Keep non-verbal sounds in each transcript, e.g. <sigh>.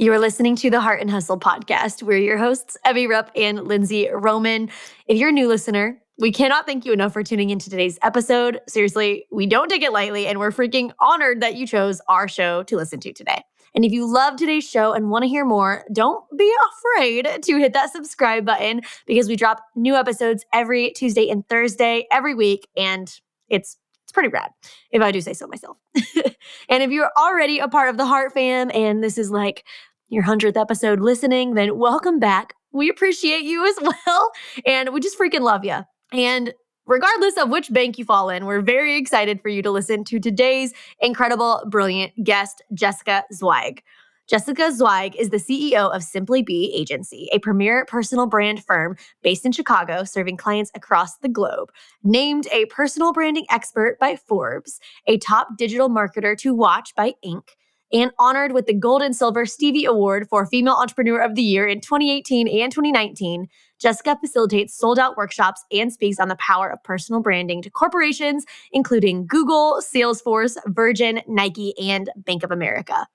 You are listening to the Heart and Hustle podcast. We're your hosts, Evie Rupp and Lindsey Roman. If you're a new listener, we cannot thank you enough for tuning into today's episode. Seriously, we don't take it lightly, and we're freaking honored that you chose our show to listen to today. And if you love today's show and want to hear more, don't be afraid to hit that subscribe button because we drop new episodes every Tuesday and Thursday every week, and it's it's pretty rad, if I do say so myself. <laughs> and if you're already a part of the Heart fam and this is like your 100th episode listening, then welcome back. We appreciate you as <laughs> well. And we just freaking love you. And regardless of which bank you fall in, we're very excited for you to listen to today's incredible, brilliant guest, Jessica Zweig. Jessica Zweig is the CEO of Simply Be Agency, a premier personal brand firm based in Chicago, serving clients across the globe. Named a personal branding expert by Forbes, a top digital marketer to watch by Inc., and honored with the Gold and Silver Stevie Award for Female Entrepreneur of the Year in 2018 and 2019. Jessica facilitates sold out workshops and speaks on the power of personal branding to corporations, including Google, Salesforce, Virgin, Nike, and Bank of America.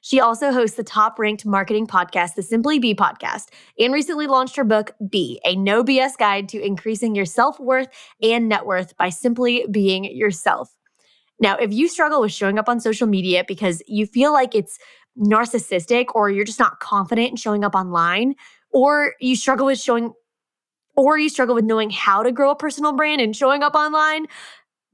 She also hosts the top ranked marketing podcast, the Simply Be podcast, and recently launched her book, Be, a no BS guide to increasing your self worth and net worth by simply being yourself. Now, if you struggle with showing up on social media because you feel like it's narcissistic or you're just not confident in showing up online, or you struggle with showing, or you struggle with knowing how to grow a personal brand and showing up online,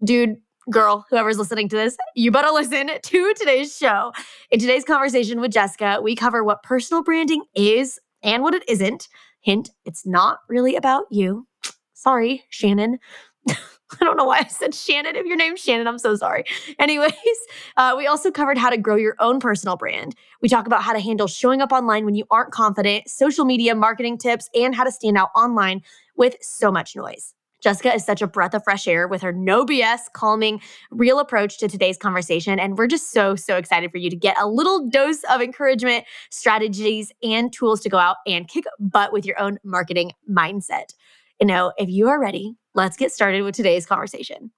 dude, girl, whoever's listening to this, you better listen <laughs> to today's show. In today's conversation with Jessica, we cover what personal branding is and what it isn't. Hint, it's not really about you. Sorry, Shannon. <laughs> <laughs> I don't know why I said Shannon. If your name's Shannon, I'm so sorry. Anyways, <laughs> uh, we also covered how to grow your own personal brand. We talk about how to handle showing up online when you aren't confident, social media marketing tips, and how to stand out online with so much noise. Jessica is such a breath of fresh air with her no BS, calming, real approach to today's conversation. And we're just so, so excited for you to get a little dose of encouragement, strategies, and tools to go out and kick butt with your own marketing mindset. You know, if you are ready, let's get started with today's conversation.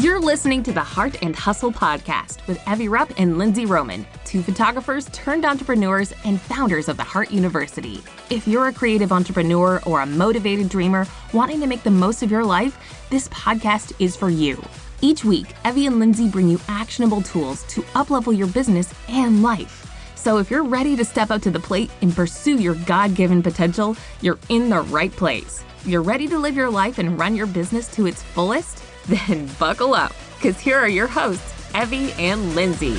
You're listening to the Heart and Hustle podcast with Evie Rupp and Lindsey Roman, two photographers turned entrepreneurs and founders of the Heart University. If you're a creative entrepreneur or a motivated dreamer wanting to make the most of your life, this podcast is for you. Each week, Evie and Lindsey bring you actionable tools to uplevel your business and life. So if you're ready to step up to the plate and pursue your God given potential, you're in the right place. You're ready to live your life and run your business to its fullest? <laughs> Then buckle up, because here are your hosts, Evie and Lindsey.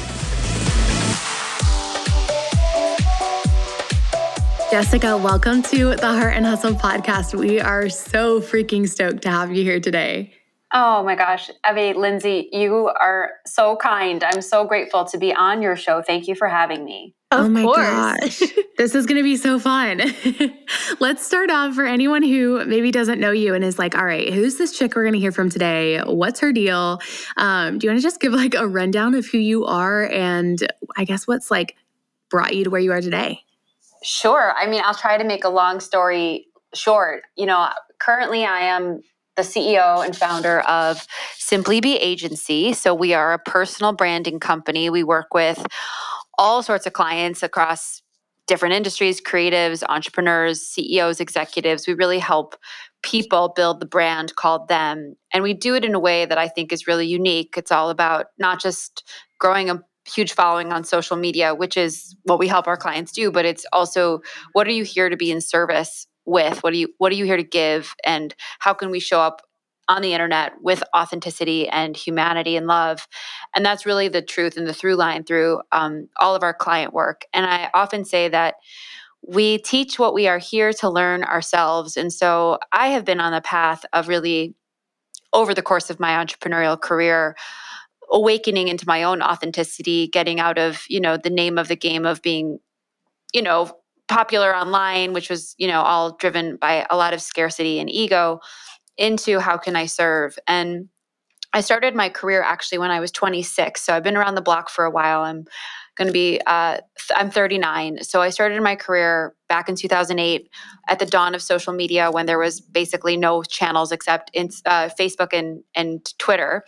Jessica, welcome to the Heart and Hustle podcast. We are so freaking stoked to have you here today. Oh my gosh, Evie, Lindsey, you are so kind. I'm so grateful to be on your show. Thank you for having me. Of oh my course. gosh. <laughs> this is going to be so fun. <laughs> Let's start off for anyone who maybe doesn't know you and is like, all right, who's this chick we're going to hear from today? What's her deal? Um, do you want to just give like a rundown of who you are and I guess what's like brought you to where you are today? Sure. I mean, I'll try to make a long story short. You know, currently I am the CEO and founder of Simply Be Agency. So we are a personal branding company. We work with all sorts of clients across different industries, creatives, entrepreneurs, CEOs, executives. We really help people build the brand called them. And we do it in a way that I think is really unique. It's all about not just growing a huge following on social media, which is what we help our clients do, but it's also what are you here to be in service with? What are you what are you here to give and how can we show up on the internet with authenticity and humanity and love. And that's really the truth and the through line through um, all of our client work. And I often say that we teach what we are here to learn ourselves. And so I have been on the path of really, over the course of my entrepreneurial career, awakening into my own authenticity, getting out of, you know, the name of the game of being, you know, popular online, which was, you know, all driven by a lot of scarcity and ego, into how can I serve? And I started my career actually when I was 26. So I've been around the block for a while. I'm going to be, uh, th- I'm 39. So I started my career back in 2008 at the dawn of social media when there was basically no channels except in, uh, Facebook and, and Twitter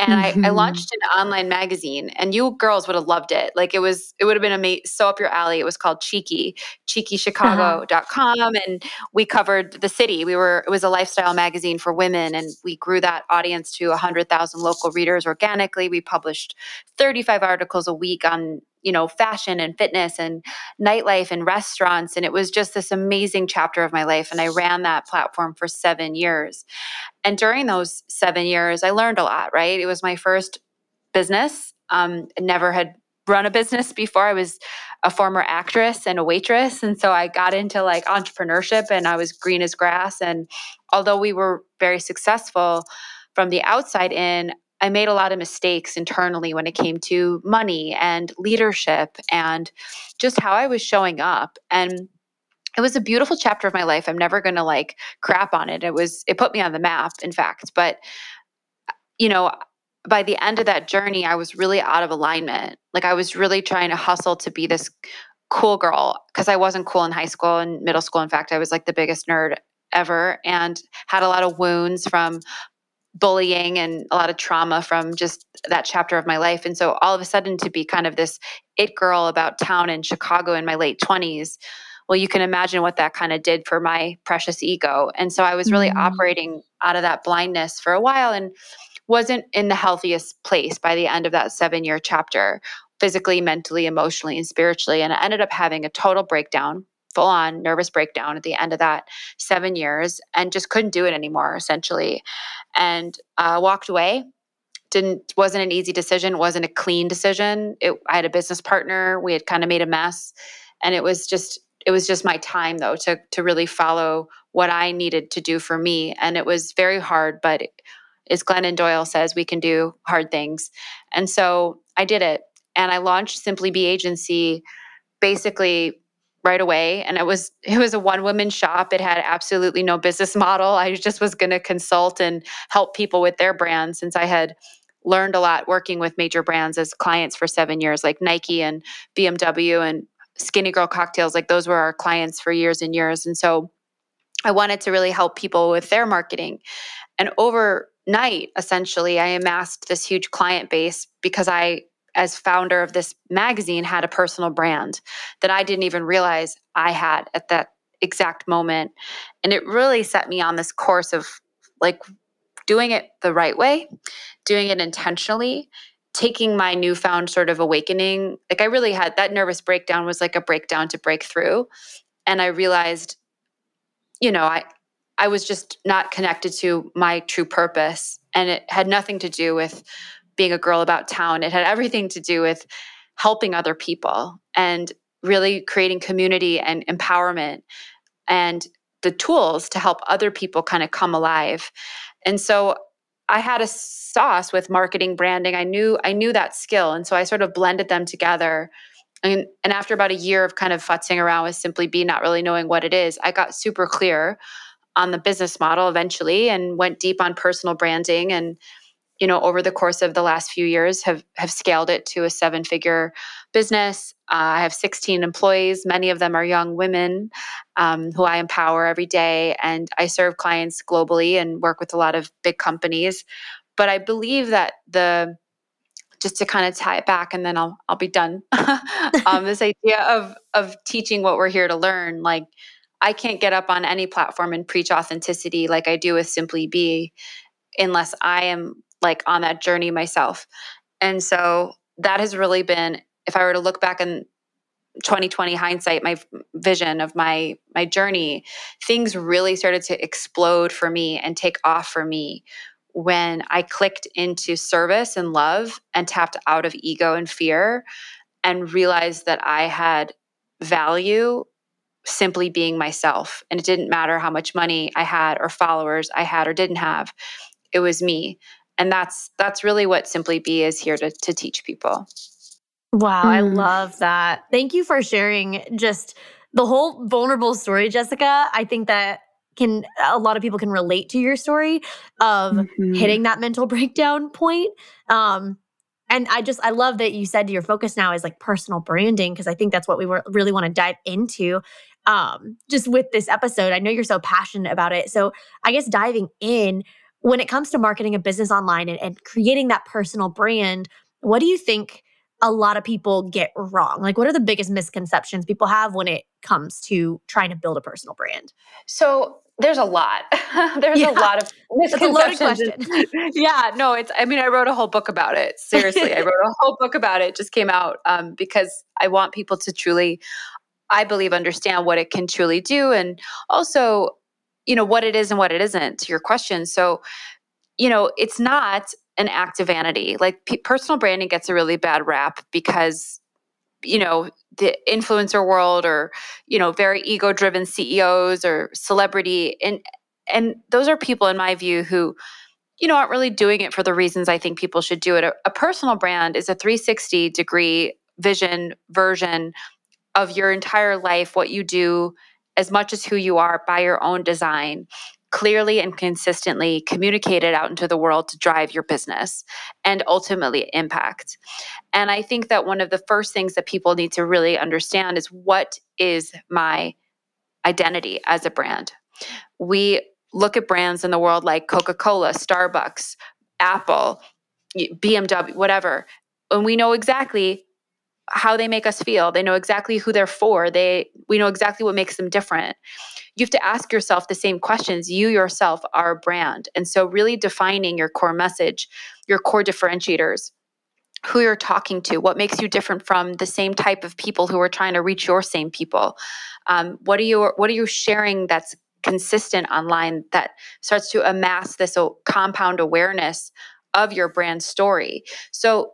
and mm-hmm. I, I, launched an online magazine and you girls would have loved it like it was it would have been amazing so up your alley it was called cheeky cheekychicago.com uh-huh. and we covered the city we were it was a lifestyle magazine for women and we grew that audience to 100000 local readers organically we published 35 articles a week on you know, fashion and fitness and nightlife and restaurants. And it was just this amazing chapter of my life. And I ran that platform for seven years. And during those seven years, I learned a lot, right? It was my first business. Um, never had run a business before. I was a former actress and a waitress. And so I got into like entrepreneurship and I was green as grass. And although we were very successful from the outside in, I made a lot of mistakes internally when it came to money and leadership and just how I was showing up. And it was a beautiful chapter of my life. I'm never going to like crap on it. It was, it put me on the map, in fact. But, you know, by the end of that journey, I was really out of alignment. Like I was really trying to hustle to be this cool girl because I wasn't cool in high school and middle school. In fact, I was like the biggest nerd ever and had a lot of wounds from bullying and a lot of trauma from just that chapter of my life. And so all of a sudden to be kind of this it girl about town in Chicago in my late 20s, well, you can imagine what that kind of did for my precious ego. And so I was really mm-hmm. operating out of that blindness for a while and wasn't in the healthiest place by the end of that seven year chapter, physically, mentally, emotionally, and spiritually. And I ended up having a total breakdown full on nervous breakdown at the end of that seven years and just couldn't do it anymore essentially. And uh, walked away. Didn't wasn't an easy decision wasn't a clean decision. It, i had a business partner. We had kind of made a mess. And it was just it was just my time though to to really follow what i needed to do for me. And it was very hard but as glennon doyle says we can do hard things. And so i did it. And i launched simply be agency basically right away and it was it was a one woman shop. It had absolutely no business <laughs> model. I just was going to consult and help people with their brands since i had learned a lot working with major brands as clients for 7 years like Nike and BMW and Skinny Girl cocktails. Like those were our clients for years and years and so I wanted to really help people with their marketing. And overnight essentially I amassed this huge client base because I as founder of this magazine had a personal brand that I didn't even realize I had at that exact moment. And it really set me on this course of like doing it the right way, doing it intentionally, taking my newfound sort of awakening. Like I really had that nervous breakdown was like a breakdown to break through. And I realized, you know, I I was just not connected to my true purpose. And it had nothing to do with being a girl about town. It had everything to do with helping other people and really creating community and empowerment and the tools to help other people kind of come alive. And so I had a sauce with marketing branding. I knew I knew that skill and so I sort of blended them together. And, and after about a year of kind of futzing around with simply be not really knowing what it is, I got super clear on the business model eventually and went deep on personal branding and you know over the course of the last few years have have scaled it to a seven figure business. Uh, i have 16 employees. Many of them are young women um, who i empower every day and i serve clients globally and work with a lot of big companies. But i believe that the just to kind of tie it back and then i'll i'll be done <laughs> um, this idea of of teaching what we're here to learn like i can't get up on any platform and preach authenticity like i do with simply be unless i am like on that journey myself. And so that has really been, if I were to look back in 2020 hindsight, my vision of my my journey, things really started to explode for me and take off for me when I clicked into service and love and tapped out of ego and fear and realized that I had value simply being myself. And it didn't matter how much money I had or followers I had or didn't have. It was me and that's that's really what simply be is here to, to teach people wow mm. i love that thank you for sharing just the whole vulnerable story jessica i think that can a lot of people can relate to your story of mm-hmm. hitting that mental <laughs> breakdown point um And I just, I love that you said your focus now is like personal branding, because I think that's what we were, really want to dive into um, just with this episode. I know you're so passionate about it. So I guess diving in, when it comes to marketing a business online and, and creating that personal brand, what do you think a lot of people get wrong? Like, what are the biggest misconceptions people have when it comes to trying to build a personal brand? So, there's a lot. <laughs> there's yeah. a lot of <laughs> misconceptions. <laughs> yeah, no, it's. I mean, I wrote a whole book about it. Seriously, I wrote a whole book about it. it just came out um, because I want people to truly, I believe, understand what it can truly do, and also, you know, what it is and what it isn't. To your question, so, you know, it's not an act of vanity. Like personal branding gets a really bad rap because you know the influencer world or you know very ego driven CEOs or celebrity and and those are people in my view who you know aren't really doing it for the reasons I think people should do it. A, a personal brand is a 360 degree vision version of your entire life, what you do as much as who you are by your own design clearly and consistently communicate it out into the world to drive your business and ultimately impact. And I think that one of the first things that people need to really understand is what is my identity as a brand? We look at brands in the world like Coca Cola, Starbucks, Apple, BMW, whatever, and we know exactly how they make us feel. They know exactly who they're for. They we know exactly what makes them different you have to ask yourself the same questions. You yourself are a brand. And so, really defining your core message, your core differentiators, who you're talking to, what makes you different from the same type of people who are trying to reach your same people. Um, what are you What are you sharing that's consistent online that starts to amass this compound awareness of your brand story? So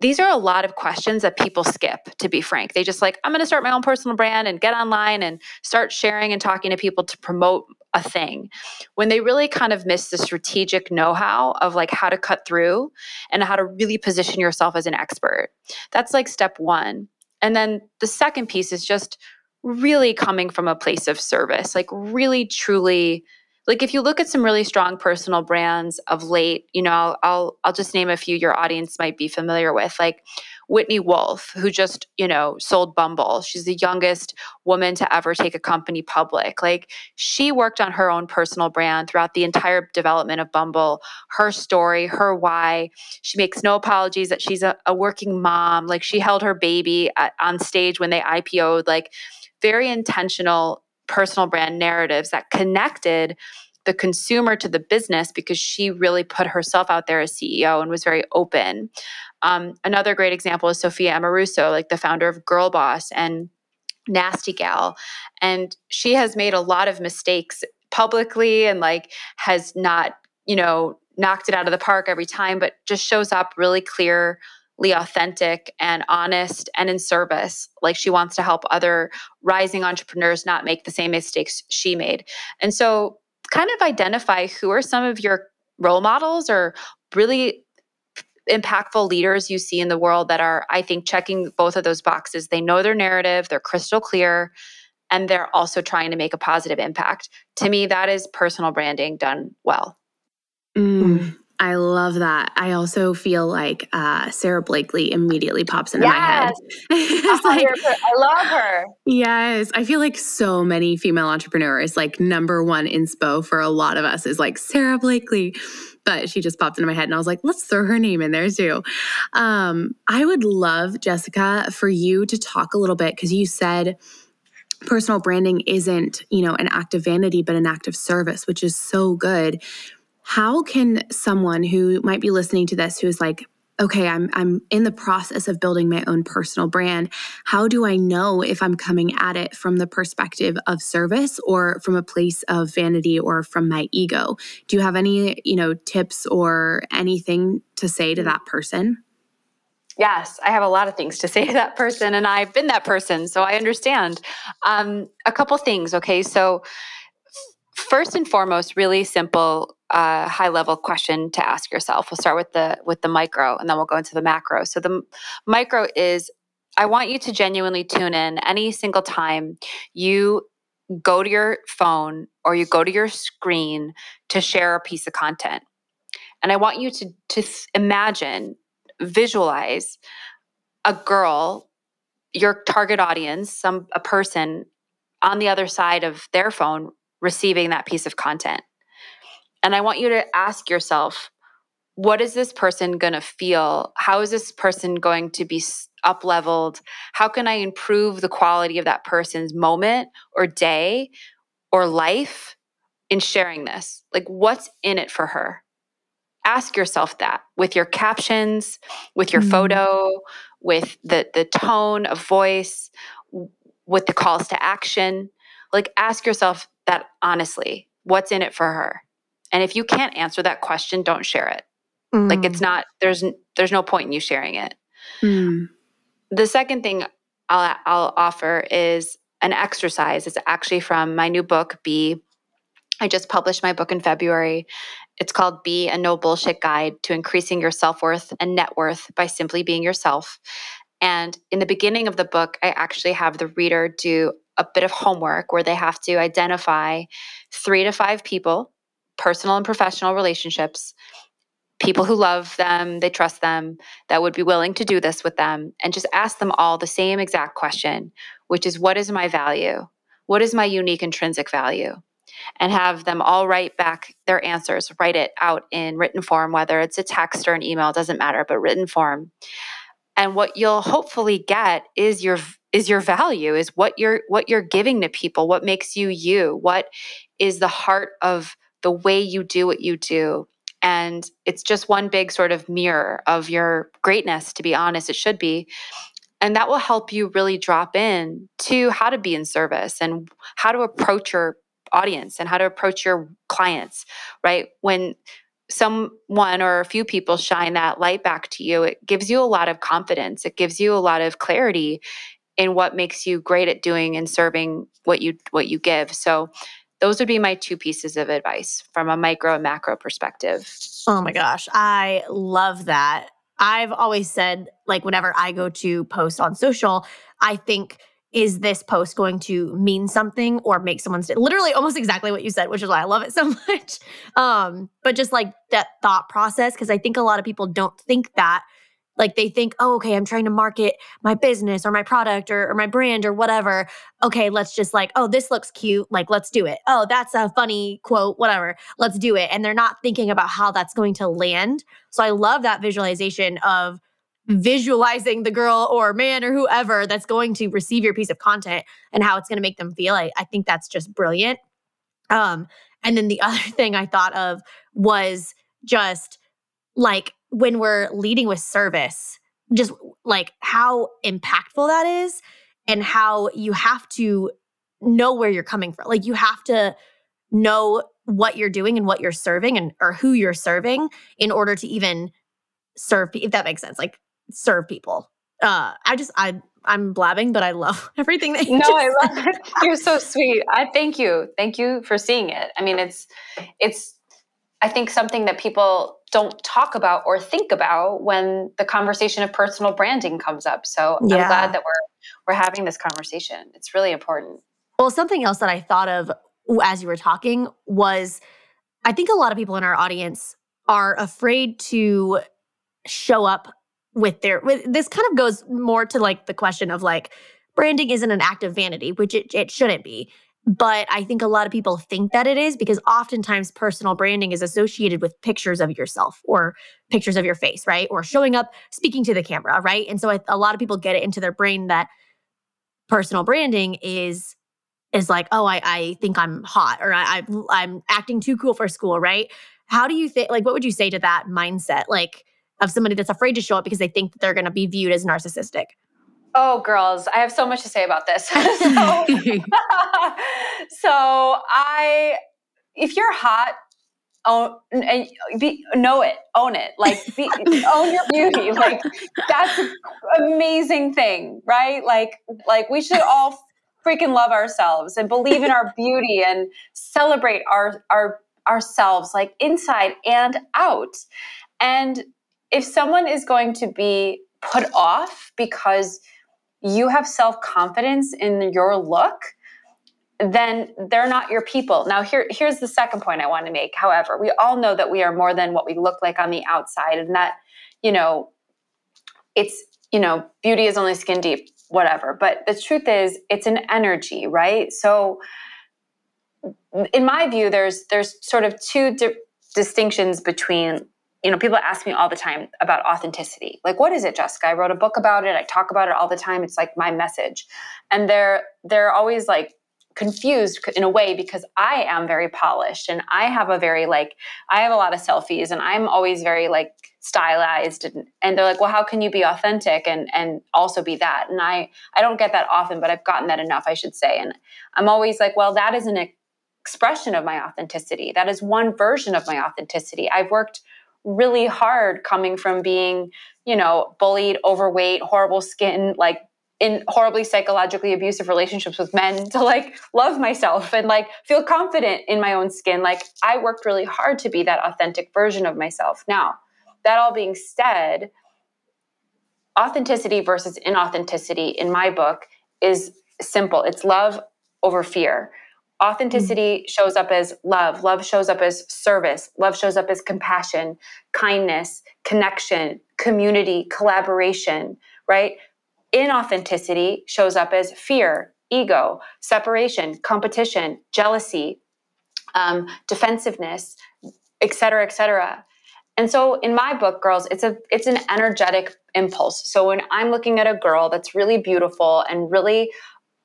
these are a lot of questions that people skip to be frank. They just like i'm going to start my own personal brand and get online and start sharing and talking to people to promote a thing. When they really kind of miss the strategic know-how of like how to cut through and how to really position yourself as an expert. That's like step 1 and then the second piece is just really coming from a place of service like really truly like if you look at some really strong personal brands of late, you know, I'll, I'll I'll just name a few your audience might be familiar with, like Whitney Wolfe, who just, you know, sold Bumble. She's the youngest woman to ever take a company public. Like she worked on her own personal brand throughout the entire development of Bumble, her story, her why. She makes no apologies that she's a, a working mom. Like she held her baby at, on stage when they IPO'd, like very intentional personal brand narratives that connected the consumer to the business because she really put herself out there as CEO and was very open. Um, another great example is Sophia Amoruso, like the founder of Girl Boss and Nasty Gal. And she has made a lot of mistakes publicly and like has not, you know, knocked it out of the park every time, but just shows up really clear authentic and honest and in service. Like she wants to help other rising entrepreneurs not make the same mistakes she made. And so, kind of identify who are some of your role models or really impactful leaders you see in the world that are, I think, checking both of those boxes. They know their narrative, they're crystal clear, and they're also trying to make a positive impact. To me, that is personal branding done well. Mm, I love that. I also feel like uh, Sara Blakely immediately pops into yes. my head. <laughs> like, I love her. Yes. I feel like so many female entrepreneurs, like number one inspo for a lot of us is like Sara Blakely. But she just popped into my head and I was like, let's throw her name in there too. Um, I would love, Jessica, for you to talk a little bit because you said personal branding isn't, you know, an act of vanity, but an act of service, which is so good how can someone who might be listening to this who is like okay i'm i'm in the process of building my own personal brand how do i know if i'm coming at it from the perspective of service or from a place of vanity or from my ego do you have any you know tips or anything to say to that person Yes, I have a lot of things to say to that person, and I've been that person, so I understand. Um, a couple things, okay? So, first and foremost, really simple uh, high level question to ask yourself. We'll start with the with the micro, and then we'll go into the macro. So the micro is I want you to genuinely tune in any single time you go to your phone or you go to your screen to share a piece of content. And I want you to to imagine visualize a girl, your target audience, some a person on the other side of their phone receiving that piece of content. And I want you to ask yourself, what is this person going to feel? How is this person going to be up leveled? How can I improve the quality of that person's moment or day or life in sharing this? Like, what's in it for her? Ask yourself that with your captions, with your mm-hmm. photo, with the, the tone of voice, with the calls to action. Like, ask yourself that honestly what's in it for her? And if you can't answer that question, don't share it. Mm. Like it's mm. not there's there's no point in you sharing it. Mm. The second thing I'll I'll offer is an exercise. It's actually from my new book, Be. I just published my book in February. It's called Be a No Bullshit Guide to Increasing Your Self Worth and Net Worth by Simply Being Yourself. And in the beginning of the book, I actually have the reader do a bit of homework where they have to identify three to five people, personal and professional relationships, people who love them, they trust them, that would be willing to do this with them, and just ask them all the same exact question, which is what is my value? What is my unique intrinsic value? And have them all write back their answers, write it out in written form, whether it's a text or an email, doesn't matter, but written form. And what you'll hopefully get is your is your value, is what you're what you're giving to people, what makes you you, what is the heart of the way you do what you do and it's just one big sort of mirror of your greatness, to be honest, it should be. And that will help you really drop in to how to be in service and how to approach your audience and how to approach your clients, right? When someone or a few people shine that light back to you, it gives you a lot of confidence. It gives you a lot of clarity in what makes you great at doing and serving what you what you give. So those would be my two pieces of advice from a micro and macro perspective. Oh my gosh, I love that. I've always said, like, whenever I go to post on social, I think, is this post going to mean something or make someone's day? Literally, almost exactly what you said, which is why I love it so <laughs> much. Um, but just like that thought process, because I think a lot of people don't think that like they think, oh, okay, I'm trying to market my business or my product or, or my brand or whatever. Okay, let's just like, oh, this looks cute. Like, let's do it. Oh, that's a funny quote, whatever. Let's do it. And they're not thinking about how that's going to land. So I love that visualization of visualizing the girl or man or whoever that's going to receive your piece of content and how it's going to make them feel. I, I think that's just brilliant. Um, and then the <laughs> other thing I thought of was just like when we're leading with service, just like how impactful that is and how you have to know where you're coming from. Like you have to know what you're doing and what you're serving and or who you're serving in order to even serve if that makes sense. Like serve people. Uh I just I I'm blabbing, but I love <laughs> everything that you No, I love it. You're so sweet. I thank you. Thank you for seeing it. I mean, it's it's I think something that people don't talk about or think about when the conversation of personal branding comes up. So yeah. I'm glad that we're we're having this conversation. It's really important. Well, something else that I thought of as you were talking was I think a lot of people in our audience are afraid to show up with their with this kind of goes more to like the question of like branding isn't an act of vanity, which it, it shouldn't be. But I think a lot of people think that it is because oftentimes personal branding is associated with pictures of yourself or pictures of your face, right? Or showing up, speaking to the camera, right? And so a lot of people get it into their brain that personal branding is is like, oh, I, I think I'm hot or I, I I'm acting too cool for school, right? How do you think? Like, what would you say to that mindset, like of somebody that's afraid to show up because they think that they're going to be viewed as narcissistic? Oh, girls, I have so much to say about this. <laughs> so, <laughs> so, I, if you're hot, own and be, know it, own it, like be, <laughs> own your beauty. Like that's an amazing thing, right? Like, like we should all freaking love ourselves and believe in our beauty and celebrate our our ourselves, like inside and out. And if someone is going to be put off because you have self confidence in your look, then they're not your people. Now, here, here's the second point I want to make. However, we all know that we are more than what we look like on the outside, and that, you know, it's you know beauty is only skin deep whatever but the truth is it's an energy right so in my view there's there's sort of two di- distinctions between you know people ask me all the time about authenticity. Like what is it jessica? I wrote a book about it. I talk about it all the time. It's like my message. And they're they're always like confused in a way because I am very polished and I have a very like I have a lot of selfies and I'm always very like stylized and, and they're like well how can you be authentic and and also be that? And I I don't get that often but I've gotten that enough I should say. And I'm always like well that is an expression of my authenticity. That is one version of my authenticity. I've worked really hard coming from being you know bullied overweight horrible skin like in horribly psychologically abusive relationships with men <laughs> to like love myself and like feel confident in my own skin. Like I worked really hard to be that authentic version of myself. Now, that all being said, authenticity versus inauthenticity in my book is simple it's love over fear. Authenticity mm-hmm. shows up as love. Love shows up as service. Love shows up as compassion, kindness, connection, community, collaboration, right? inauthenticity shows up as fear, ego, separation, competition, jealousy, um, defensiveness, et cetera, et cetera. And so in my book, girls, it's a it's an energetic impulse. So when I'm looking at a girl that's really beautiful and really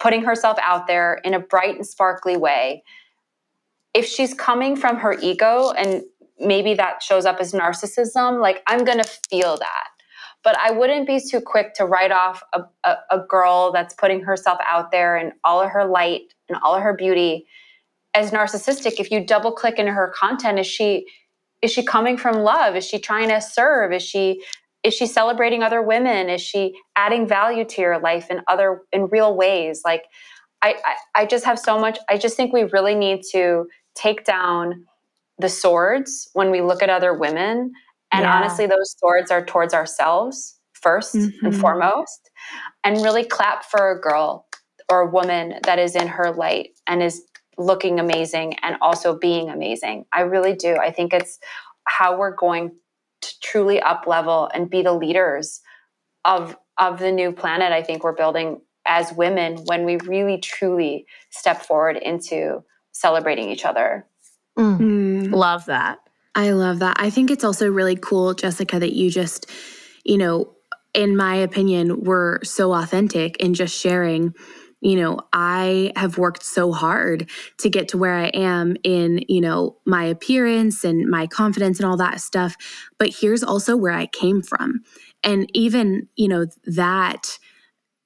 putting herself out there in a bright and sparkly way, if she's coming from her ego and maybe that shows up as narcissism, like I'm gonna feel that but I wouldn't be too quick to write off a, a, a girl that's putting herself out there and all of her light and all of her beauty as narcissistic. If you double click into her content, is she is she coming from love? Is she trying to serve? Is she is she celebrating other women? Is she adding value to your life in other in real ways? Like I, I, I just have so much. I just think we really need to take down the swords when we look at other women and yeah. honestly, those swords are towards ourselves 1st mm-hmm. and foremost. And really clap for a girl or a woman that is in her light and is looking amazing and also being amazing. I really do. I think it's how we're going to truly up level and be the leaders of of the new planet I think we're building as women when we really truly step forward into celebrating each other. Mm. Mm. Love that. I love that. I think it's also really cool, Jessica, that you just, you know, in my opinion, were so authentic in just sharing. You know, I have worked so hard to get to where I am in, you know, my appearance and my confidence and all that stuff. But here's also where I came from. And even, you know, that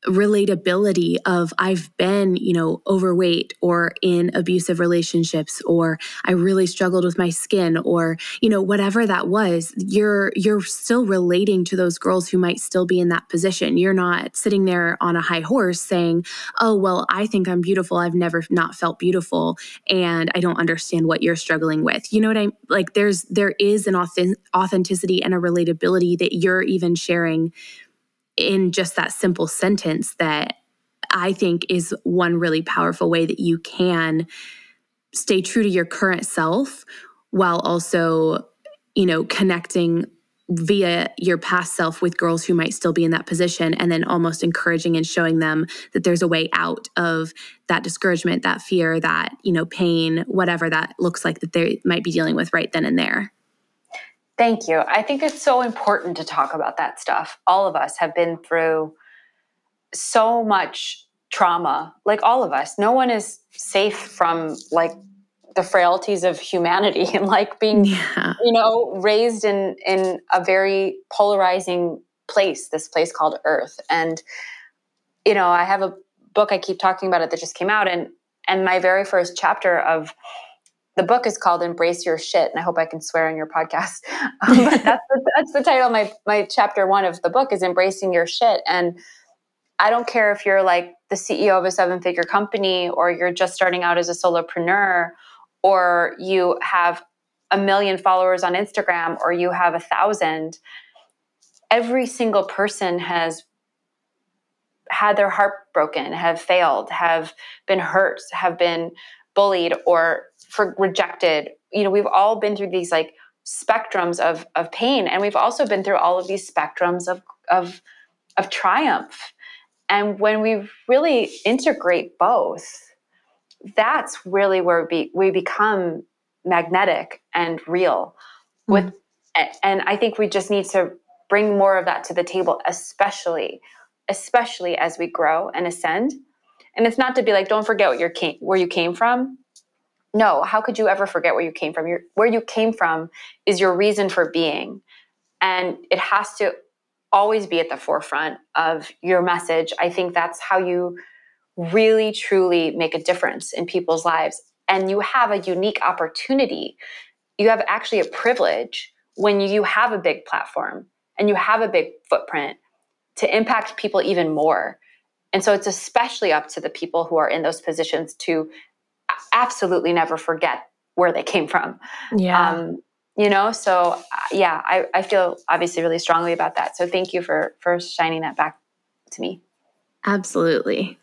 relatability of I've been, you know, overweight or in abusive relationships or I really struggled with my skin or, you know, whatever that was, you're you're still relating to those girls who might still be in that position. You're not sitting there on a high horse saying, "Oh, well, I think I'm beautiful. I've never not felt beautiful and I don't understand what you're struggling with." You know what I like there's there is an authenticity and a relatability that you're even sharing in just that simple sentence that I think is one really powerful way that you can stay true to your current self while also, you know, connecting via your past self with girls who might still be in that position and then almost encouraging and showing them that there's a way out of that discouragement that fear that you know pain whatever that looks like that they might be dealing with right then and there Thank you. I think it's so important to talk about that stuff. All of us have been through so much trauma, like all of us. No one is safe from like the frailties of humanity <laughs> and like being yeah. you know raised in in a very polarizing place this place called earth and you know i have a book i keep talking about it that just came out and and my very first chapter of the book is called Embrace Your Shit, and I hope I can swear on your podcast. <laughs> Um, that's the, that's the title. My my chapter one of the book is Embracing Your Shit, and I don't care if you're like the CEO of a seven figure company, or you're just starting out as a solopreneur, or you have a million followers on Instagram, or you have a thousand. Every single person has had their heart broken, have failed, have been hurt, have been bullied, or for rejected you know we've all been through these like spectrums of of pain and we've also been through all of these spectrums of of of triumph. And when we really integrate both, that's really where we, we become magnetic and real mm-hmm. with and I think we just need to bring more of that to the table, especially, especially as we grow and ascend. And it's not to be like, don't forget what you came, where you came from. No, how could you ever forget where you came from? Your, where you came from is your reason for being. And it has to always be at the forefront of your message. I think that's how you really, truly make a difference in people's lives. And you have a unique opportunity. You have actually a privilege when you have a big platform and you have a big footprint to impact people even more. And so it's especially up to the people who are in those positions to absolutely never forget where they came from. Yeah. Um, you know, so uh, yeah, I, I feel obviously really strongly about that. So thank you for for shining that back to me. Absolutely.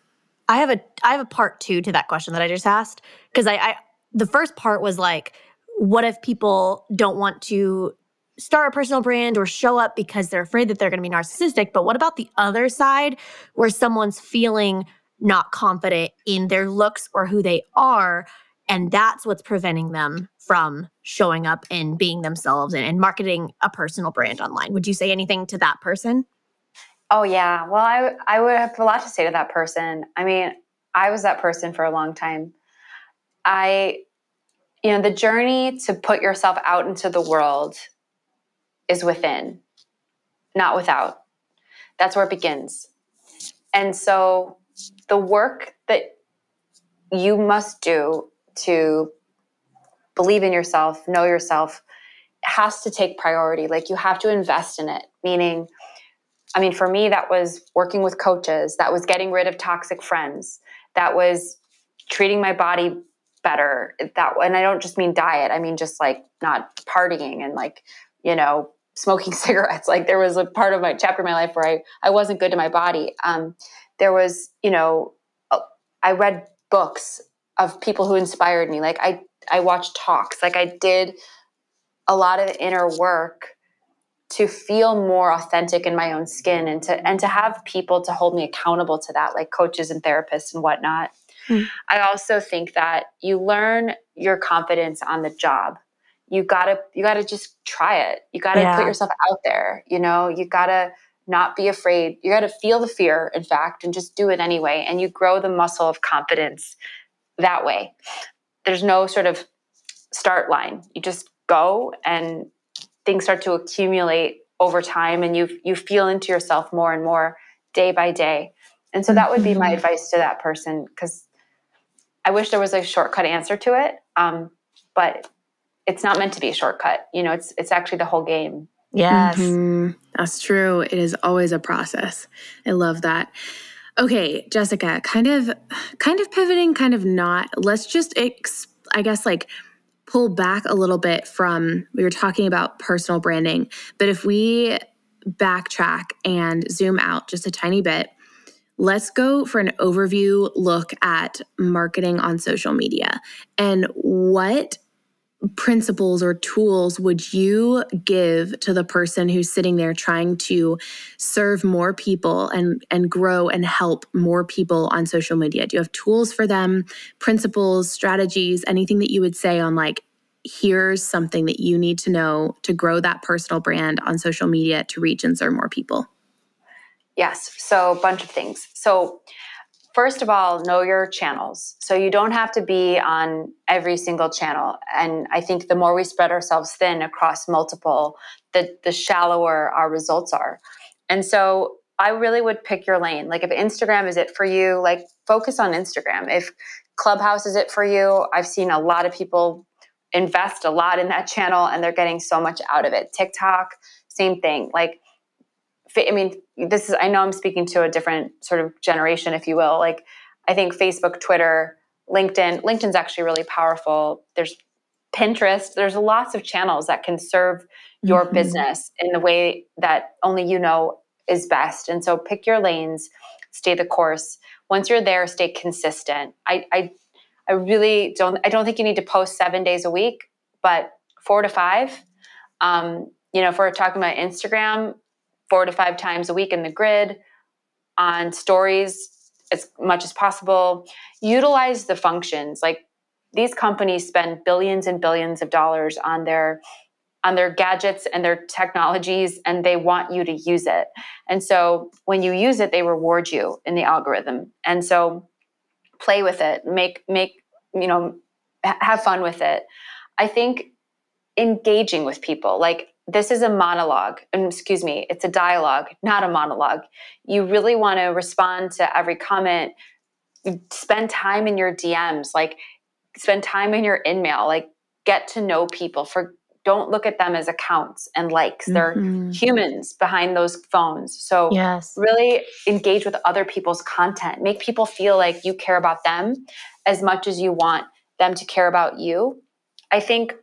I have a I have a part two to that question that I just asked because I, I the first part was like, what if people don't want to start a personal brand or show up because they're afraid that they're going to be narcissistic? But what about the other side where someone's feeling not confident in their looks or who they are? And that's what's preventing them from showing up and being themselves and, and marketing a personal brand online. Would you say anything to that person? Oh yeah. Well, I I would have a lot to say to that person. I mean, I was that person for a long time. I you know, the journey to put yourself out into the world is within, not without. That's where it begins. And so the work that you must do to believe in yourself, know yourself, has to take priority. Like you have to invest in it, meaning, I mean, for me, that was working with coaches, that was getting rid of toxic friends, that was treating my body better. That, and I don't just mean diet, I mean just like not partying and like, you know, smoking <laughs> cigarettes. Like there was a part of my chapter of my life where I, I wasn't good to my body. Um, there was, you know, I read books of people who inspired me. Like I I watched talks. Like I did a lot of inner work to feel more authentic in my own skin and to and to have people to hold me accountable to that, like coaches and therapists and whatnot. Mm. I also think that you learn your confidence on the job. You gotta you gotta just try it. You gotta yeah. put yourself out there. You know, you gotta not be afraid. You gotta feel the fear, in fact, and just do it anyway. And you grow the muscle of confidence that way there's no sort of start line. You just go and things start to accumulate over time and you you feel into yourself more and more day by day. And so that would be my mm-hmm. advice to that person because I wish there was a shortcut answer to it. Um, but it's not meant to be a shortcut. You know, it's it's actually the whole game. Yes. Mm-hmm. That's true. It is always a process. I love that. Okay, Jessica, kind of kind of pivoting, kind of not. Let's just ex- I guess like pull back a little bit from we were talking about personal branding, but if we backtrack and zoom out just a tiny bit, let's go for an overview look at marketing on social media and what principles or tools would you give to the person who's sitting there trying to serve more people and and grow and help more people on social media? Do you have tools for them principles strategies anything that you would say on like here's something that you need to know to grow that personal brand on social media to reach and serve more people? Yes. So a bunch of things. So first of all, know your channels. So you don't have to be on every single channel. And I think the more we spread ourselves thin across multiple, the, the shallower our results are. And so I really would pick your lane. Like if Instagram is it for you, like focus on Instagram. If Clubhouse is it for you, I've seen a lot of people invest a lot in that <laughs> channel and they're getting so much out of it. TikTok, same thing. Like I mean, this is, I know I'm speaking to a different sort of generation, if you will. Like, I think Facebook, Twitter, LinkedIn, LinkedIn's actually really powerful. There's Pinterest, there's lots of channels that can serve your mm-hmm. business in the way that only you know is best. And so pick your lanes, stay the course. Once you're there, stay consistent. I, I, I really don't, I don't think you need to post seven days a week, but four to five. Um, you know, if we're talking about Instagram, four to five times a week in the grid on stories as much as possible. Utilize the functions. Like these companies spend billions and billions of dollars on their on their gadgets and their technologies and they want you to use it. And so when you use it they reward you in the algorithm. And so play with it, make make you know have fun with it. I think engaging with people like this is a monologue excuse me it's a dialogue not a monologue. You really want to respond to every comment. Spend time in your dms like spend time in your email like get to know people for don't look at them as accounts and likes. They're mm-hmm. humans behind those phones. So yes. really engage with other people's content. Make people feel like you care about them as much as you want them to care about you. I think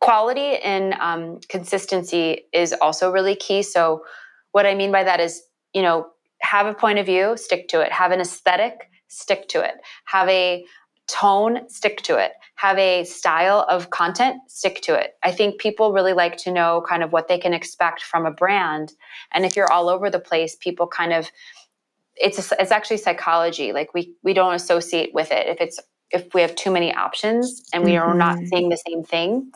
quality and um, consistency is also really key. So, what I mean by that is, you know, have a point of view, stick to it. Have an aesthetic, stick to it. Have a tone, stick to it. Have a style of content, stick to it. I think people really like to know kind of what they can expect from a brand. And if you're all over the place, people kind of it's a, it's actually psychology. Like we we don't associate with it if it's if we have too many options and we mm-hmm. are not mm-hmm. seeing the same thing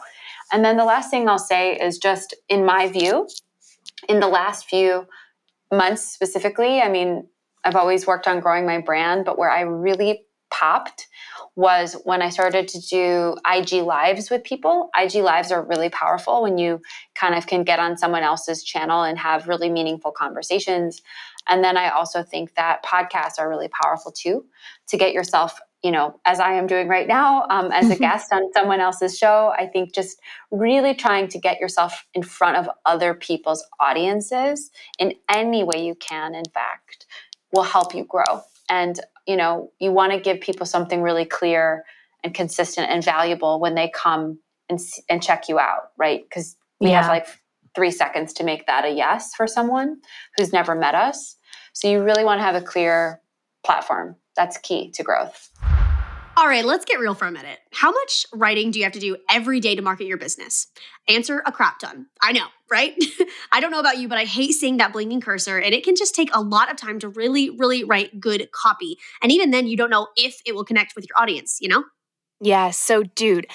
and then the last thing I'll say is just in my view, in the last few months specifically, I mean, I've always worked on growing my brand, but where I really popped was when I started to do IG lives with people. IG lives are really powerful when you kind of can get on someone else's channel and have really meaningful conversations. And then I also think that podcasts are really powerful too to get yourself you know, as I am doing right now um, as a guest on someone else's show. I think just really trying to get yourself in front of other people's audiences in any way you can, in fact, will help you grow. And, you know, you want to give people something really clear and consistent and valuable when they come and, and check you out, right? Because we yeah. have like three seconds to make that a yes for someone who's never met us. So you really want to have a clear platform. That's key to growth. All right, let's get real for a minute. How much writing do you have to do every day to market your business? Answer a crap ton. I know, right? <laughs> I don't know about you, but I hate seeing that blinking cursor, and it can just take a lot of time to really, really write good copy. And even then, you don't know if it will connect with your audience, you know? Yeah, so dude,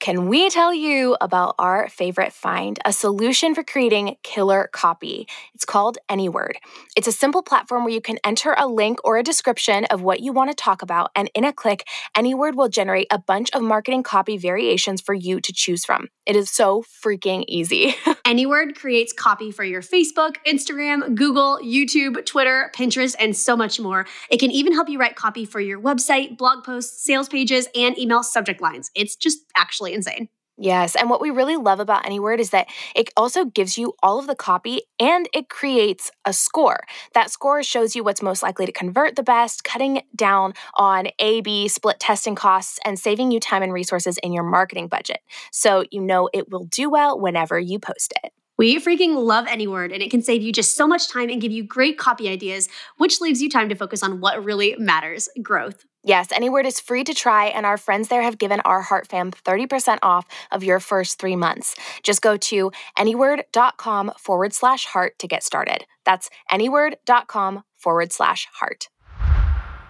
can we tell you about our favorite find, a solution for creating killer copy? It's called AnyWord. It's a simple platform where you can enter a link or a description of what you want to talk about, and in a click, AnyWord will generate a bunch of marketing copy variations for you to choose from. It is so freaking easy. <laughs> AnyWord creates copy for your Facebook, Instagram, Google, YouTube, Twitter, Pinterest, and so much more. It can even help you write copy for your website, blog posts, sales pages, and email subject lines. It's just actually insane. Yes. And what we really love about AnyWord is that it also gives you all of the copy and it creates a score. That score shows you what's most likely to convert the best, cutting down on A B split testing costs and saving you time and resources in your marketing budget. So you know it will do well whenever you post it. We freaking love AnyWord, and it can save you just so much time and give you great copy ideas, which leaves you time to focus on what really matters growth. Yes, AnyWord is free to try, and our friends there have given our Heart fam 30% off of your first three months. Just go to anyword.com forward slash heart to get started. That's anyword.com forward slash heart.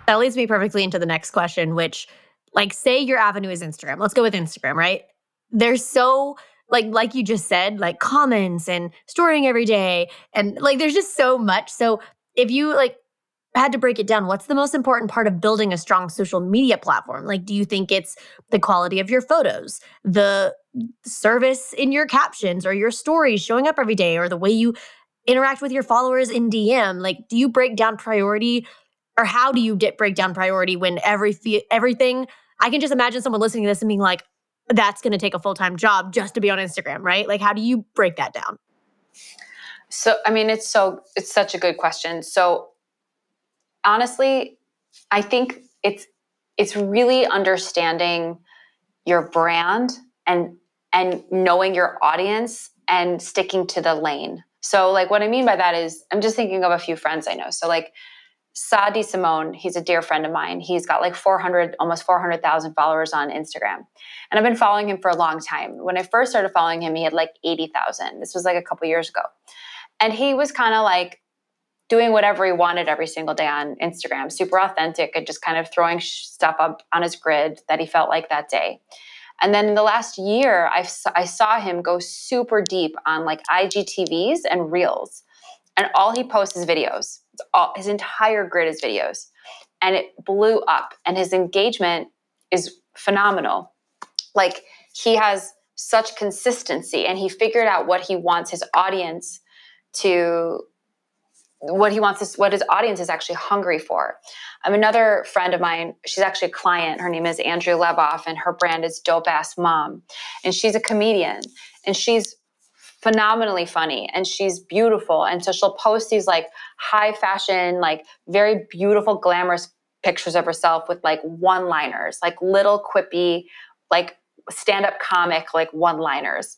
That leads me perfectly into the next question, which, like, say your avenue is Instagram. Let's go with Instagram, right? There's so like like you just said like comments and storing every day and like there's just so much. So if you like had to break it down what's the most important part of building a strong social media platform? Like do you think it's the quality of your photos the service in your captions or your stories showing up every day or the way you interact with your followers in dm like do you break down priority or how do you get break down priority when every everything? I can just imagine someone listening to this and being like that's going to take a full-time job just to be on Instagram, right? Like how do you break that down? So I mean it's so it's such a good question. So honestly, I think it's it's really understanding your brand and and knowing your audience and sticking to the lane. So like what I mean by that is I'm just thinking of a few friends I know. So like Sadi Simone, he's a dear friend of mine. He's got like 400, almost 400,000 followers on Instagram. And I've been following him for a long time. When I first started following him, he had like 80,000. This was like a couple years ago. And he was kind of like doing whatever he wanted every single day on Instagram, super authentic and just kind of throwing stuff up on his grid that he felt like that day. And then in the last year, i I saw him go super deep on like IGTVs and reels. And all he posts is videos. All, his entire grid is videos. And it blew up. And his engagement is phenomenal. Like he has such consistency and he figured out what he wants his audience to what he wants is what his audience is actually hungry for. I'm another friend of mine. She's actually a client. Her name is Andrea Leboff, and her brand is Dope Ass Mom. And she's a comedian, and she's phenomenally funny, and she's beautiful. And so she'll post these like high fashion, like very beautiful, glamorous pictures of herself with like one liners, like little quippy, like stand up comic, like one liners.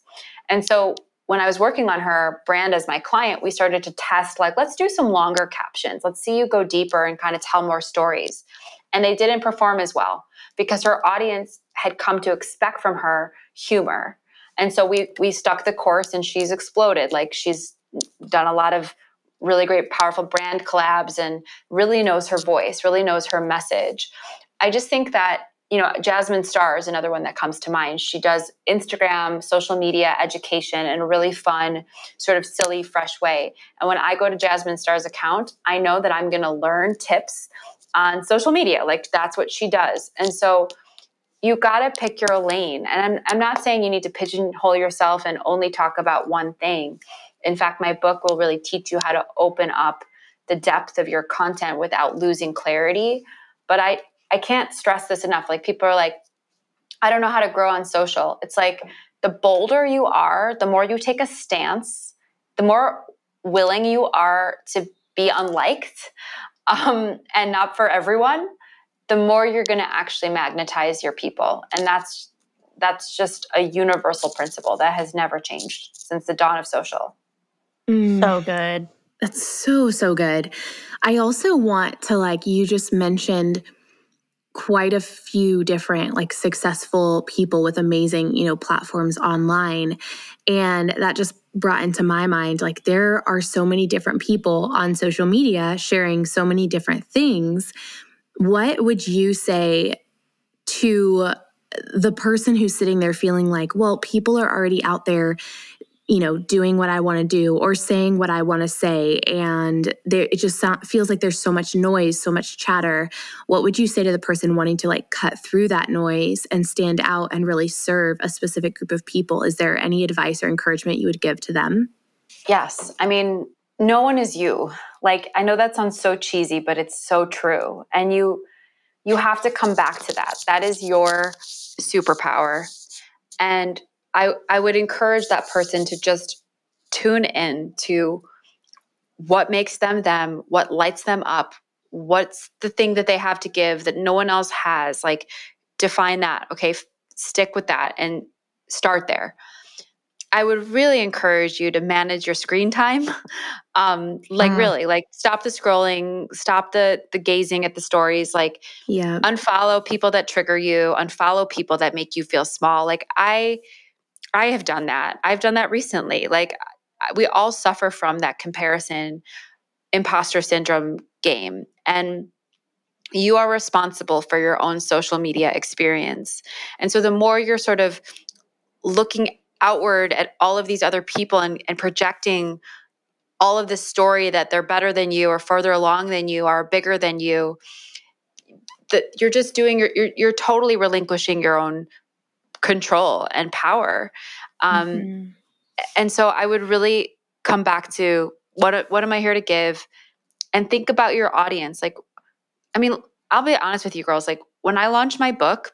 And so when I was working on her brand as my client, we started to test like, let's do some longer captions. Let's see you go deeper and kind of tell more stories. And they didn't perform as well because her audience had come to expect from her humor. And so we we stuck the course and she's exploded. Like she's done a lot of really great powerful brand collabs and really knows her voice, really knows her message. I just think that you know, Jasmine Star is another one that comes to mind. She does Instagram, social media education in a really fun, sort of silly, fresh way. And when I go to Jasmine Star's account, I know that I'm going to learn tips on social media. Like that's what she does. And so you got to pick your lane. And I'm, I'm not saying you need to pigeonhole yourself and only talk about one thing. In fact, my book will really teach you how to open up the depth of your content without losing clarity. But I, I can't stress this enough. Like people are like, I don't know how to grow on social. It's like the bolder you are, the more you take a stance, the more willing you are to be unliked <laughs> um, and not for everyone, the more you're going to actually magnetize your people. And that's that's just a universal principle that has never changed since the dawn of social. Mm. So good. That's so so good. I also want to like you just mentioned quite a few different like successful people with amazing you know platforms online and that just brought into my mind like there are so many different people on social media sharing so many different things what would you say to the person who's sitting there feeling like well people are already out there you know, doing what I want to do or saying what I want to say. And there, it just feels like there's so much noise, so much chatter. What would you say to the person wanting to like cut through that noise and stand out and really serve a specific group of people? Is there any advice or encouragement you would give to them? Yes. I mean, no one is you. Like, I know that sounds so cheesy, but it's so true. And you, you have to come back to that. That is your superpower. And I, I would encourage that person to just tune in to what makes them them, what lights them up, what's the thing that they have to give that no one else has. Like, define that. Okay, stick with that and start there. I would really encourage you to manage your screen time. <laughs> Um, like uh, really, like stop the scrolling, stop the the gazing at the stories, like yeah. unfollow people that trigger you, unfollow people that make you feel small. Like I I have done that. I've done that recently. Like we all suffer from that comparison imposter syndrome game. And you are responsible for your own social media experience. And so the more you're sort of looking outward at all of these other people and, and projecting all of this story that they're better than you or further along than you or bigger than you that you're just doing you're, you're, you're totally relinquishing your own control and power. Um, mm-hmm. And so I would really come back to what what am I here to give, and think about your audience. Like, I mean, I'll be honest with you, girls. Like when I launched my book,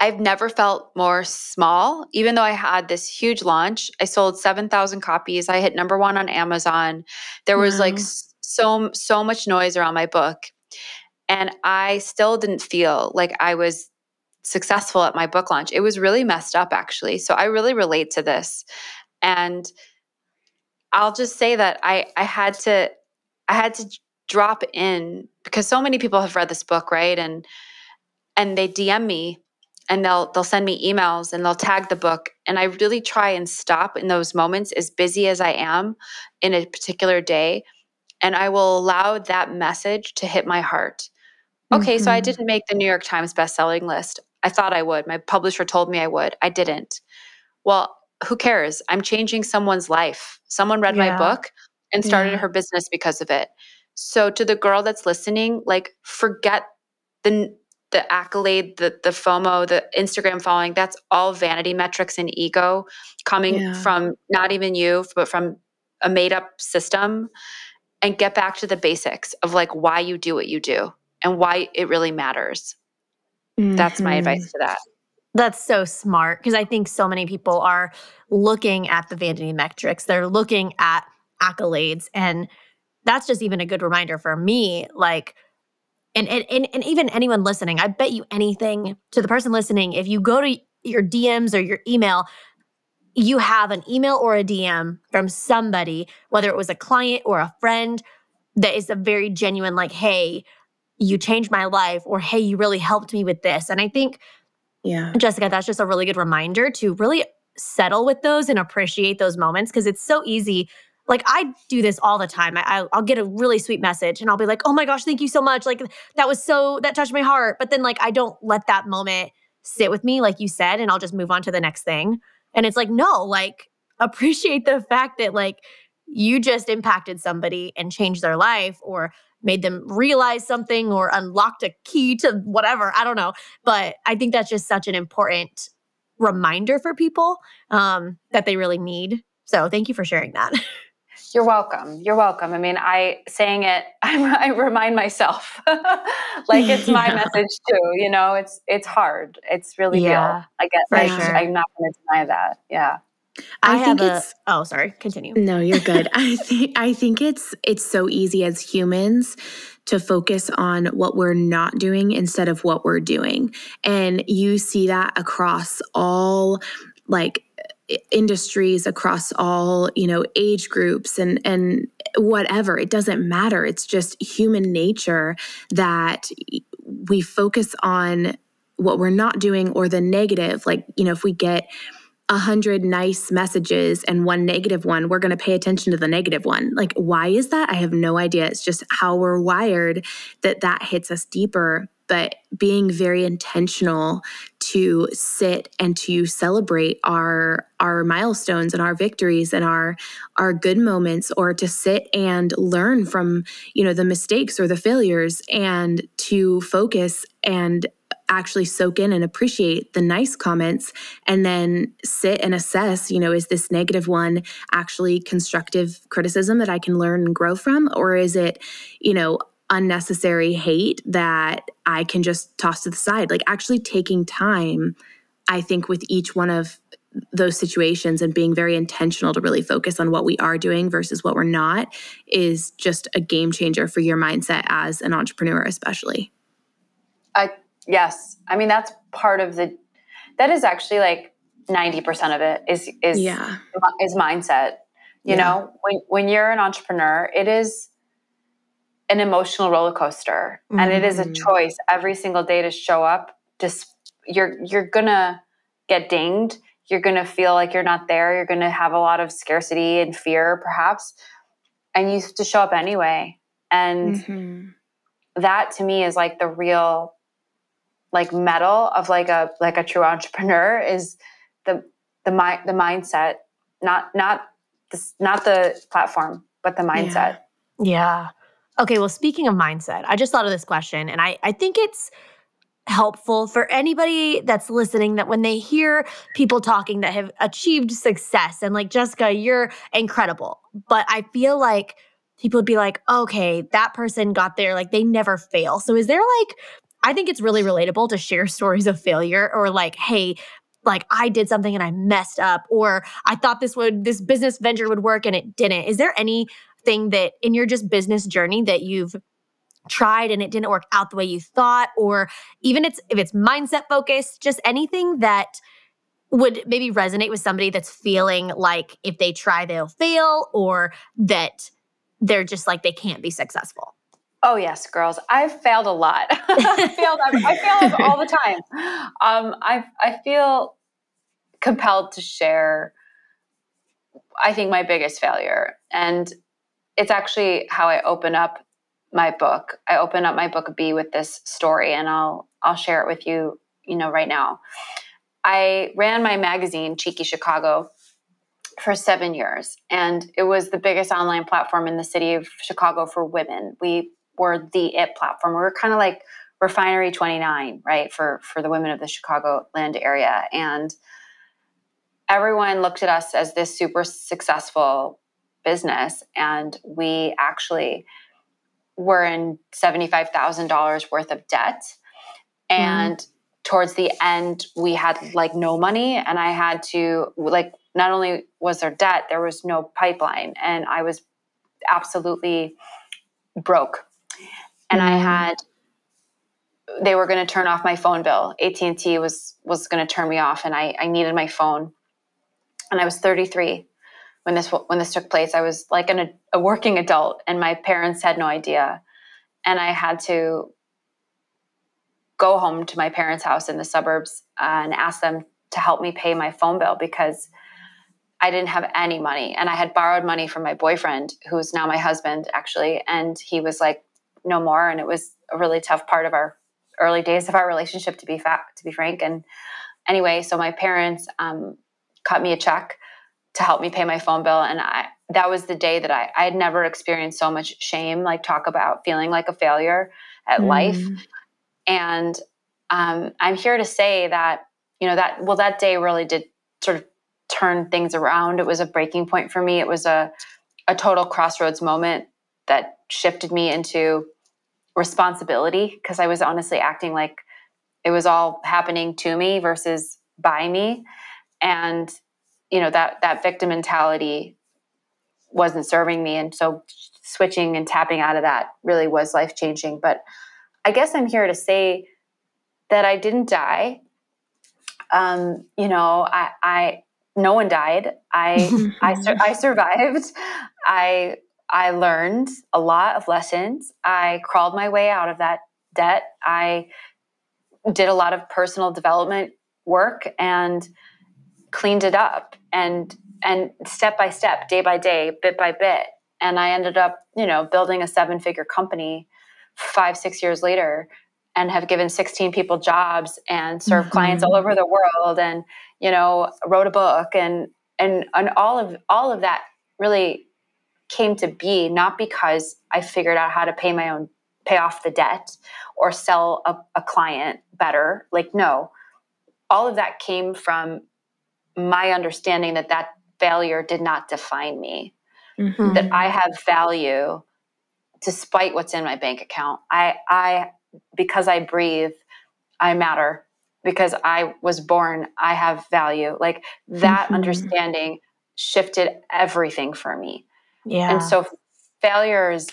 I've never felt more small. Even though I had this huge launch, I sold seven thousand copies. I hit number one on Amazon. There was wow. like so so much noise around my book, and I still didn't feel like I was successful at my book launch. It was really messed up, actually. So I really relate to this. And I'll just say that I, I had to, I had to drop in because so many people have read this book, right? And, and they DM me and they'll they'll send me emails and they'll tag the book and I really try and stop in those moments as busy as I am in a particular day and I will allow that message to hit my heart. Okay, mm-hmm. so I mm-hmm. didn't make the New York Times best-selling list. I thought I would. My publisher told me I would. I didn't. Well, who cares? I'm changing someone's life. Someone read yeah. my book and started yeah. her business because of it. So to the girl that's listening, like forget the the accolade, the the FOMO, the Instagram following, that's all vanity metrics and ego coming yeah. from not even you, but from a made up system. And get back to the basics of like why you do what you do and why it really matters. Mm-hmm. That's my advice mm-hmm. to that. That's so smart because I think so many people are looking at the vanity metrics. They're looking at accolades and that's just even a good reminder for me like and, and and and even anyone listening i bet you anything to the person listening if you go to your dms or your email you have an email or a dm from somebody whether it was a client or a friend that is a very genuine like hey you changed my life or hey you really helped me with this. And i think yeah. Jessica that's just a really good reminder to really settle with those and appreciate those moments because it's so easy like I do this all the time. I, I'll get a really sweet message and I'll be like, oh my gosh, thank you so much. Like that was so, that touched my heart. But then like I don't let that moment sit with me, like you said, and I'll just move on to the next thing. And it's like, no, like appreciate the fact that like you just impacted somebody and changed their life or made them realize something or unlocked a key to whatever. I don't know. But I think that's just such an important reminder for people um, that they really need. So thank you for sharing that. <laughs> You're welcome. You're welcome. I mean, I saying it, <laughs> I, I remind myself, <laughs> like it's my yeah. message too. You know, it's it's hard. It's really yeah, real. I get. I, sure. I'm not going to deny that. Yeah. I, I think it's. A, oh, sorry. Continue. No, you're good. <laughs> I think I think it's it's so easy as humans to focus on what we're not doing instead of what we're doing, and you see that across all like industries across all you know age groups and and whatever it doesn't matter it's just human nature that we focus on what we're not doing or the negative like you know if we get a hundred nice messages and one negative one, we're going to pay attention to the negative one. Like, why is that? I have no idea. It's just how we're wired that that hits us deeper but being very intentional to sit and to celebrate our our milestones and our victories and our our good moments or to sit and learn from you know the mistakes or the failures and to focus and actually soak in and appreciate the nice comments and then sit and assess you know is this negative one actually constructive criticism that i can learn and grow from? Or is it you know unnecessary hate that I can just toss to the side. Like actually taking time, I think, with each one of those situations and being very intentional to really focus on what we are doing versus what we're not is just a game changer for your mindset as an entrepreneur, especially. I yes. I mean that's part of the that is actually like 90% of it is is yeah. is mindset. You yeah. know, when when you're an entrepreneur, it is an emotional roller coaster mm-hmm. and it is a mm. choice every single day to show up just you're you're gonna get dinged you're gonna feel like you're not there you're gonna have a lot of scarcity and fear perhaps and you have to show up anyway and mm-hmm. that to me is like the real like mettle of like a like a true <laughs> entrepreneur is the the mind the mindset not not the, not the platform but the mindset yeah. yeah Okay, well, speaking of mindset, I just thought of this question, and I, I think it's helpful for anybody that's listening that when they hear people talking that have achieved success, and like Jessica, you're incredible, but I feel like people would be like, okay, that person got there, like they never fail. So is there like, I think it's really relatable to share stories of failure or like, hey, like I did something and I messed up, or I thought this would, this business venture would work and it didn't. Is there any thing that in your just business journey that you've tried and it didn't work out the way you thought or even it's if it's mindset focused just anything that would maybe resonate with somebody that's feeling like if they try they'll fail or that they're just like they can't be successful Oh yes, girls. I've failed a lot. <laughs> I failed. I, fail <laughs> all the time. Um, I I feel compelled to share. I think my biggest failure, and it's actually how I open up my book. I open up my book B with this story, and I'll I'll share it with you. You know, right now. I ran my magazine, Cheeky Chicago, for seven years, and it was the biggest online platform in the city of Chicago for women. We were the it platform. We were kind of like Refinery 29, right, for for the women of the Chicagoland area, and everyone looked at us as this super successful business, and we actually were in $75,000 worth of debt. And mm. towards the end, we had like no money, and I had to, like, not only was there debt, there was no pipeline, and I was absolutely broke. And mm. I had they were going to turn off my phone bill. AT&T was was going to turn me off and I I needed my phone. And I was 33 when this when this took place. I was like an, a working adult, and my parents had no idea, and I had to go home to my parents' house in the suburbs uh, and ask them to help me pay my phone bill because I didn't have any money, and I had borrowed money from my boyfriend, who's now my husband, actually, and he was like, "No more," and it was a really tough part of our early days of our relationship, to be fa- to be frank, and anyway, so my parents um, cut me a check to help me pay my phone bill and i that was the day that i i had never experienced so much shame like talk about feeling like a failure at mm. life. And um, i'm here to say that you know that well that day really did sort of turn things around. It was a breaking point for me. It was a a total crossroads moment that shifted me into responsibility because i was honestly acting like it was all happening to me versus by me. And you know that that victim mentality wasn't serving me. And so switching and tapping out of that really was life changing but i guess i'm here to say that i didn't die. Um, you know i i no one died. I <laughs> I, I survived. I i learned a lot of lessons. I crawled my way out of that debt. I did a lot of personal development work and cleaned it up and and step by step day by day bit by bit. And i ended up you know building a seven figure company five six years later and have given 16 people jobs and served mm-hmm. clients all over the world and you know wrote a book and and and all of all of that really came to be not because i figured out how to pay my own pay off the debt or sell a, a client better. Like no. All of that came from my understanding that that failure did not define me, mm-hmm. that I have value despite what's in my bank account. I, I, because I breathe, I matter. Because I was born, I have value. Like that mm-hmm. understanding shifted everything for me. Yeah. And so failure is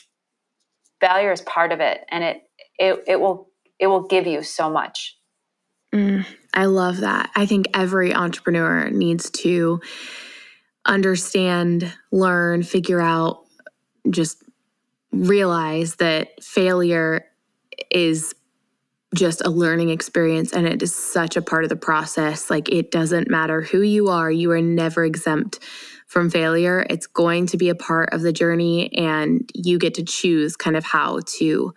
failure is part of it, and it it it will it will give you so much. Mm, I love that. I think every entrepreneur needs to understand, learn, figure out, just realize that failure is just a learning experience and it is such a part of the process. Like it doesn't matter who you are, you are never exempt from failure. It's going to be a part of the journey and you get to choose kind of how to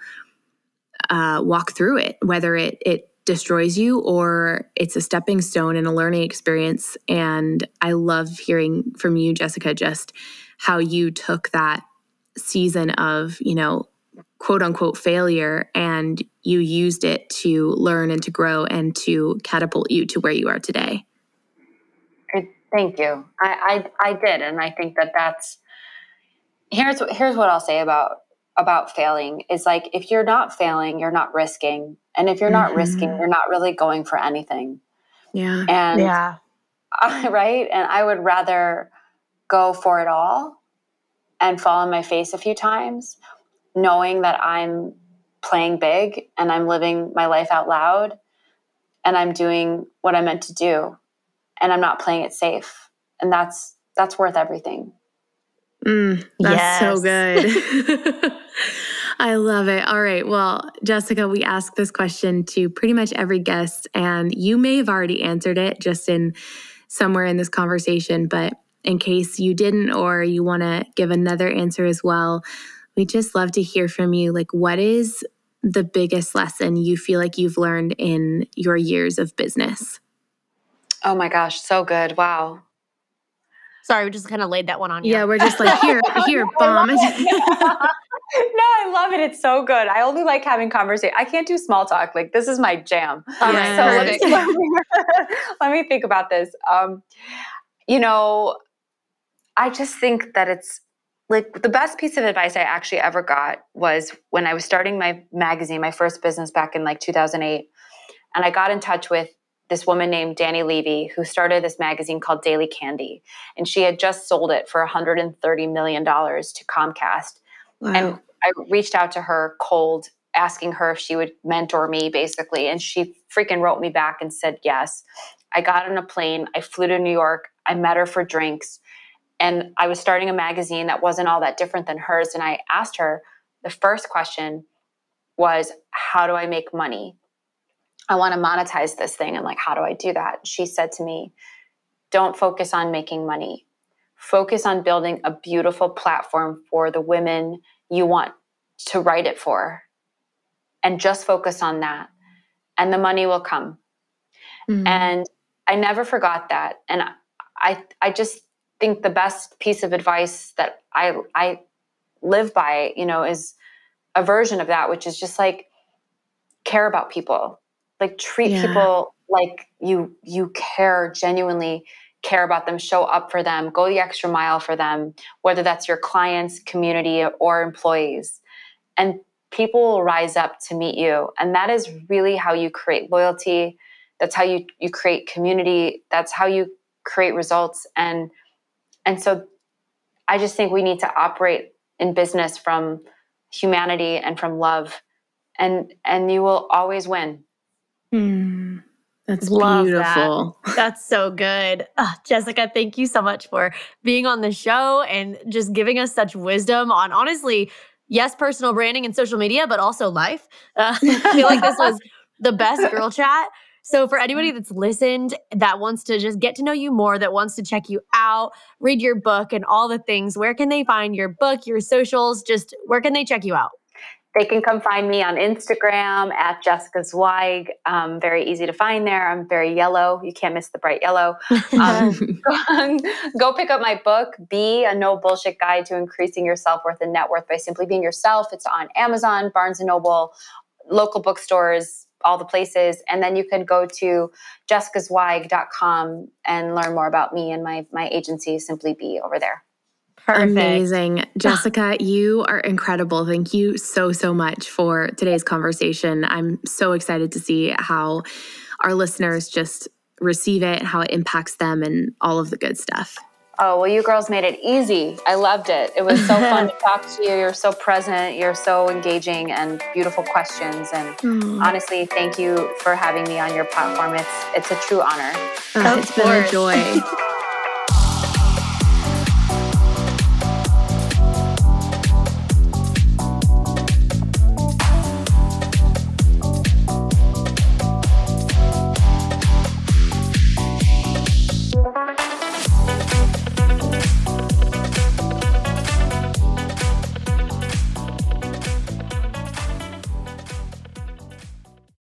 uh, walk through it, whether it it destroys you or it's a stepping stone and a learning experience. And I love hearing from you, Jessica, just how you took that season of, you know, quote unquote failure and you used it to learn and to grow and to catapult you to where you are today. Thank you. I, I, I did. And I think that that's, here's, here's what I'll say about about failing is like if you're not failing, you're not risking. And if you're not mm-hmm. risking, you're not really going for anything. Yeah. And yeah. <laughs> I, right? And I would rather go for it all and fall on my face a few times, knowing that I'm playing big and I'm living my life out loud and I'm doing what I meant to do and I'm not playing it safe. And that's that's worth everything. Mm, that's yes. so good. <laughs> <laughs> I love it. All right. Well, Jessica, we ask this question to pretty much every guest, and you may have already answered it just in somewhere in this conversation, but in case you didn't or you want to give another answer as well, we just love to hear from you. Like, what is the biggest lesson you feel like you've learned in your years of business? Oh my gosh, so good. Wow. Sorry, we just kind of laid that one on you. Yeah, we're just like, here, <laughs> here, bomb. <laughs> no, I love it. It's so good. I only like having conversation. I can't do small talk. Like this is my jam. All right, so perfect. let me, <laughs> let me think about this. Um, you know, I just think that it's like the best piece of advice I actually ever got was when I was starting my magazine, my first business back in like 2008. And I got in touch with this woman named Dany Levy, who started this magazine called Daily Candy. And she had just sold it for $130 million to Comcast. Wow. And I reached out to her cold, asking her if she would mentor me, basically. And she freaking wrote me back and said yes. I got on a plane. I flew to New York. I met her for drinks. And I was starting a magazine that wasn't all that different than hers. And I asked her the first question was, How do I make money? I want to monetize this thing. And like, how do I do that? She said to me, Don't focus on making money. Focus on building a beautiful platform for the women you want to write it for. And just focus on that. And the money will come. Mm. And I never forgot that. And I I just think the best piece of advice that I I live by, you know, is a version of that, which is just like care about people. Like treat Yeah. people like you you care genuinely care about them, show up for them, go the extra mile for them, whether that's your clients, community, or employees. And people will rise up to meet you. And that is mm-hmm. really how you create loyalty. That's how you you create community. That's how you create results. And and so I just think we need to operate in business from humanity and from love. And and you will always win. Mm. That's Love that. beautiful. <laughs> That's so good. Jessica, thank you so much for being on the show and just giving us such wisdom on honestly, yes, personal branding and social media, but also life. Uh, <laughs> I feel like this was <laughs> the best girl chat. So, for anybody that's listened that wants to just get to know you more, that wants to check you out, read your book, and all the things, where can they find your book, your socials? Just where can they check you out? They can come find me on Instagram at Jessica Zweig. Um, very easy to find there. I'm very yellow. You can't miss the bright yellow. Um, go, <laughs> <laughs> go pick up my book, Be a No Bullshit Guide to Increasing Your Self Worth and Net Worth by Simply Being Yourself. It's on Amazon, Barnes and Noble, local bookstores, all the places. And then you can go to jessicazweig.com and learn more about me and my, my agency, Simply Be, over there. Perfect. Amazing. Jessica, you are incredible. Thank you so, so much for today's conversation. I'm so excited to see how our listeners just receive it, how it impacts them, and all of the good stuff. Oh, well, you girls made it easy. I loved it. It was so fun to <laughs> talk to you. You're so present, you're so engaging, and beautiful questions. And Mm. honestly, thank you for having me on your platform. It's it's a true honor. Oh, Of it's been a joy. <laughs>